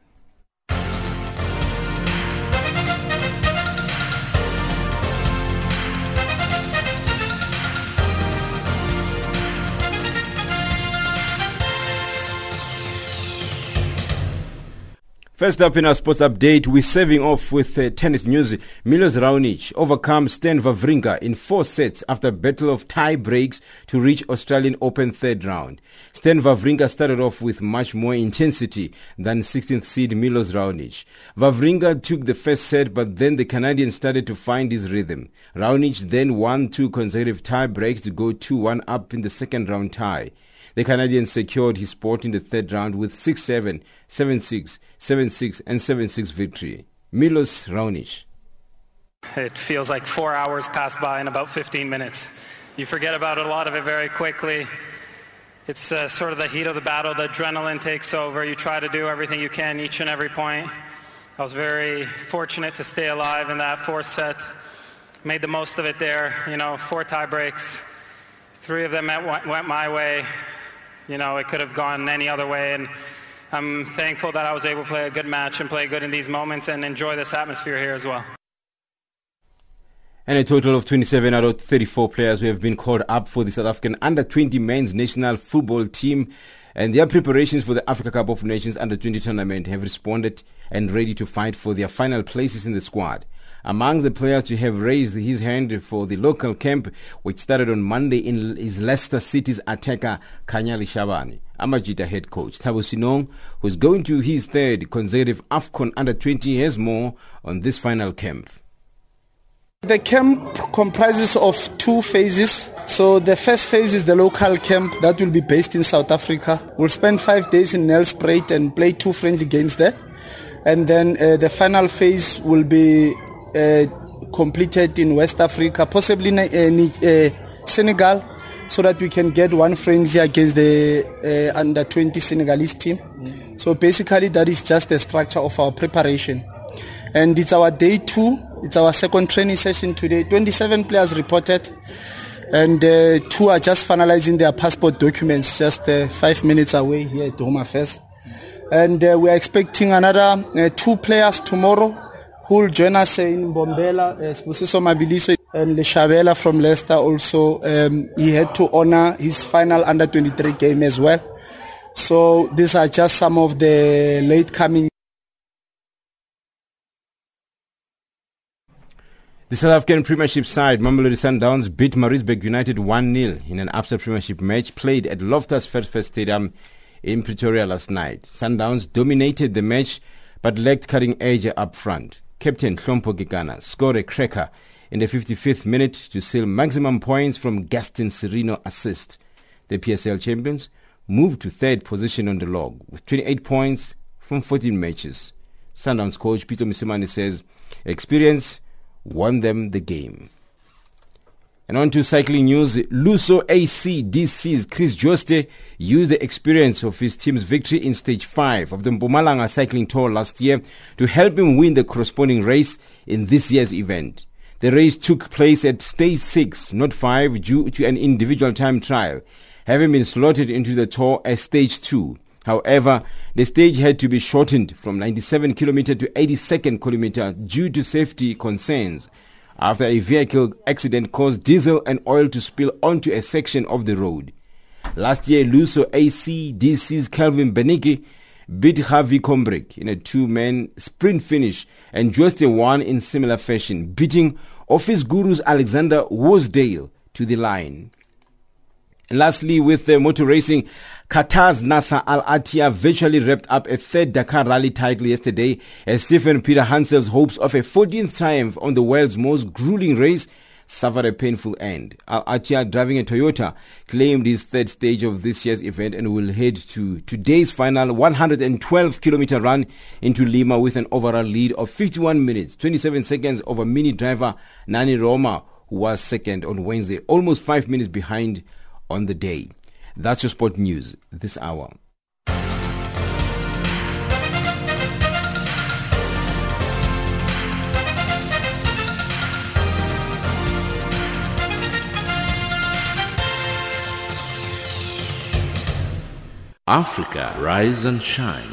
First up in our sports update, we're serving off with uh, tennis news. Milos Raonic overcomes Stan Wawrinka in four sets after a battle of tie breaks to reach Australian Open third round. Stan Wawrinka started off with much more intensity than 16th seed Milos Raonic. Wawrinka took the first set, but then the Canadian started to find his rhythm. Raonic then won two consecutive tie breaks to go 2-1 up in the second round tie. The Canadian secured his spot in the third round with 6-7, 7-6, 7-6 and 7-6 victory. Milos Raonic. It feels like four hours passed by in about 15 minutes. You forget about a lot of it very quickly. It's uh, sort of the heat of the battle. The adrenaline takes over. You try to do everything you can each and every point. I was very fortunate to stay alive in that fourth set. Made the most of it there. You know, four tie breaks. Three of them went my way. You know, it could have gone any other way. And I'm thankful that I was able to play a good match and play good in these moments and enjoy this atmosphere here as well. And a total of 27 out of 34 players who have been called up for the South African under-20 men's national football team and their preparations for the Africa Cup of Nations under-20 tournament have responded and ready to fight for their final places in the squad. Among the players to have raised his hand for the local camp, which started on Monday in is Leicester City's attacker Kanyali Shabani. Amajita head coach Thabo Senong, who's going to his third consecutive AFCON under 20 has more on this final camp. The camp comprises of two phases. So the first phase is the local camp that will be based in South Africa. We'll spend five days in Nelspruit and play two friendly games there. And then uh, the final phase will be completed in West Africa, possibly uh, uh, Senegal, so that we can get one friendly against the under 20 Senegalese team. Mm. So basically, that is just the structure of our preparation. And it's our day two. It's our second training session today. 27 players reported and uh, two are just finalizing their passport documents just uh, five minutes away here at Home Affairs. And uh, we are expecting another two players tomorrow who will join us in Mbombela, uh, Spusiso Mabiliso and Leshabela from Leicester also. Um, he had to honor his final under 23 game as well. So these are just some of the late coming. The South African Premiership side, Mamelodi Sundowns, beat Maritzburg United 1-0 in an upset Premiership match played at Loftus Versfeld Stadium in Pretoria last night. Sundowns dominated the match but lacked cutting edge up front. Captain Hlompo Kekana scored a cracker in the 55th minute to seal maximum points from Gaston Sirino assist. The PSL champions moved to third position on the log with 28 points from 14 matches. Sundowns coach Pitso Mosimane says experience won them the game. And on to cycling news. Luso ACDC's Chris Joste used the experience of his team's victory in stage 5 of the Mpumalanga cycling tour last year to help him win the corresponding race in this year's event. The race took place at stage 6, not 5, due to an individual time trial, having been slotted into the tour as stage 2. However, the stage had to be shortened from 97 km to 82nd km due to safety concerns after a vehicle accident caused diesel and oil to spill onto a section of the road. Last year, Luso ACDC's Calvin Benike beat Javi Combrek in a two-man sprint finish and Joste won in similar fashion, beating Office Guru's Alexander Woosdale to the line. And lastly, with the motor racing, Qatar's Nasser Al Attiyah virtually wrapped up a third Dakar Rally title yesterday as Stéphane Peterhansel's hopes of a 14th triumph on the world's most grueling race suffered a painful end. Al Attiyah, driving a Toyota, claimed his third stage of this year's event and will head to today's final 112 kilometer run into Lima with an overall lead of 51 minutes, 27 seconds over mini driver Nani Roma, who was second on Wednesday, almost five minutes behind on the day. That's your sport news this hour. Africa, rise and shine.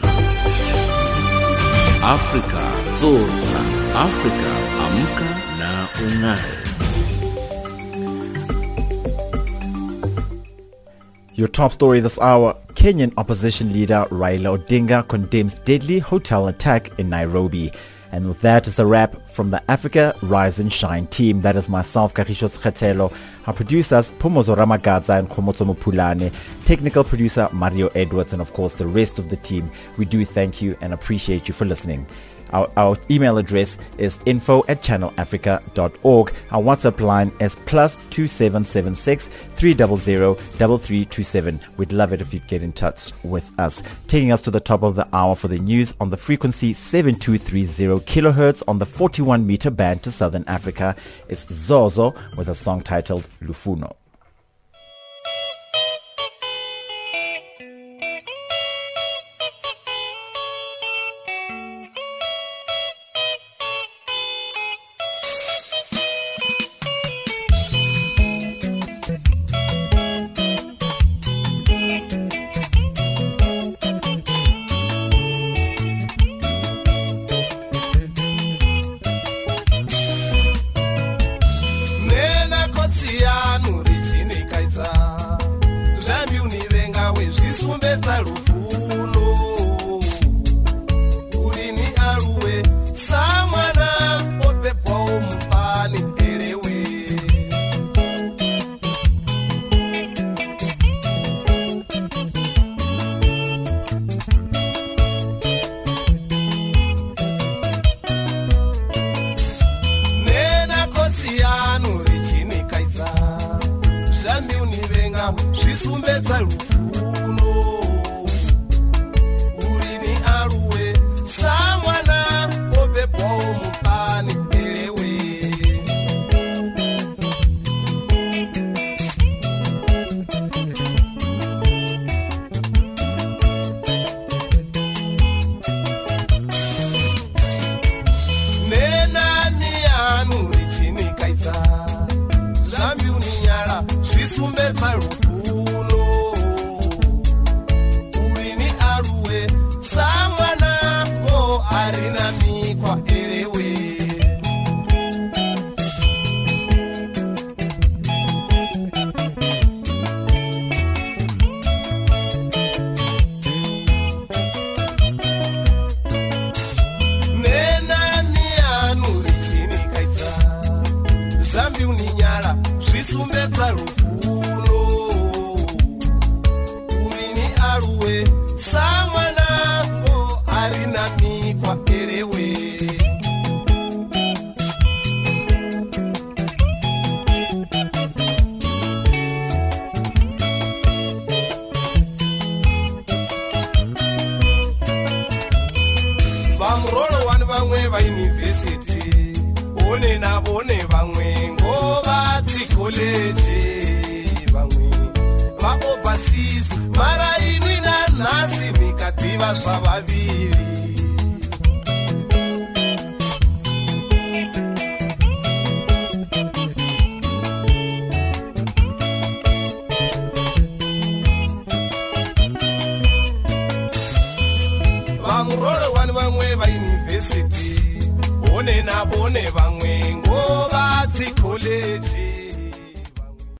Africa, zorka. Africa, amka na ungae. Your top story this hour Kenyan opposition leader Raila Odinga condemns deadly hotel attack in Nairobi. And with that is a wrap from the Africa Rise and Shine team. That is myself, Karishos Khetelo, our producers, Pomozo Ramagaza and Khomotso Mupulane, technical producer Mario Edwards, and of course the rest of the team. We do thank you and appreciate you for listening. Our, our, email address is info at channelafrica.org. Our WhatsApp line is plus 2776 300 3327. We'd love it if you'd get in touch with us. Taking us to the top of the hour for the news on the frequency 7230 kilohertz on the 41 meter band to Southern Africa. It's Zozo with a song titled Lufuno.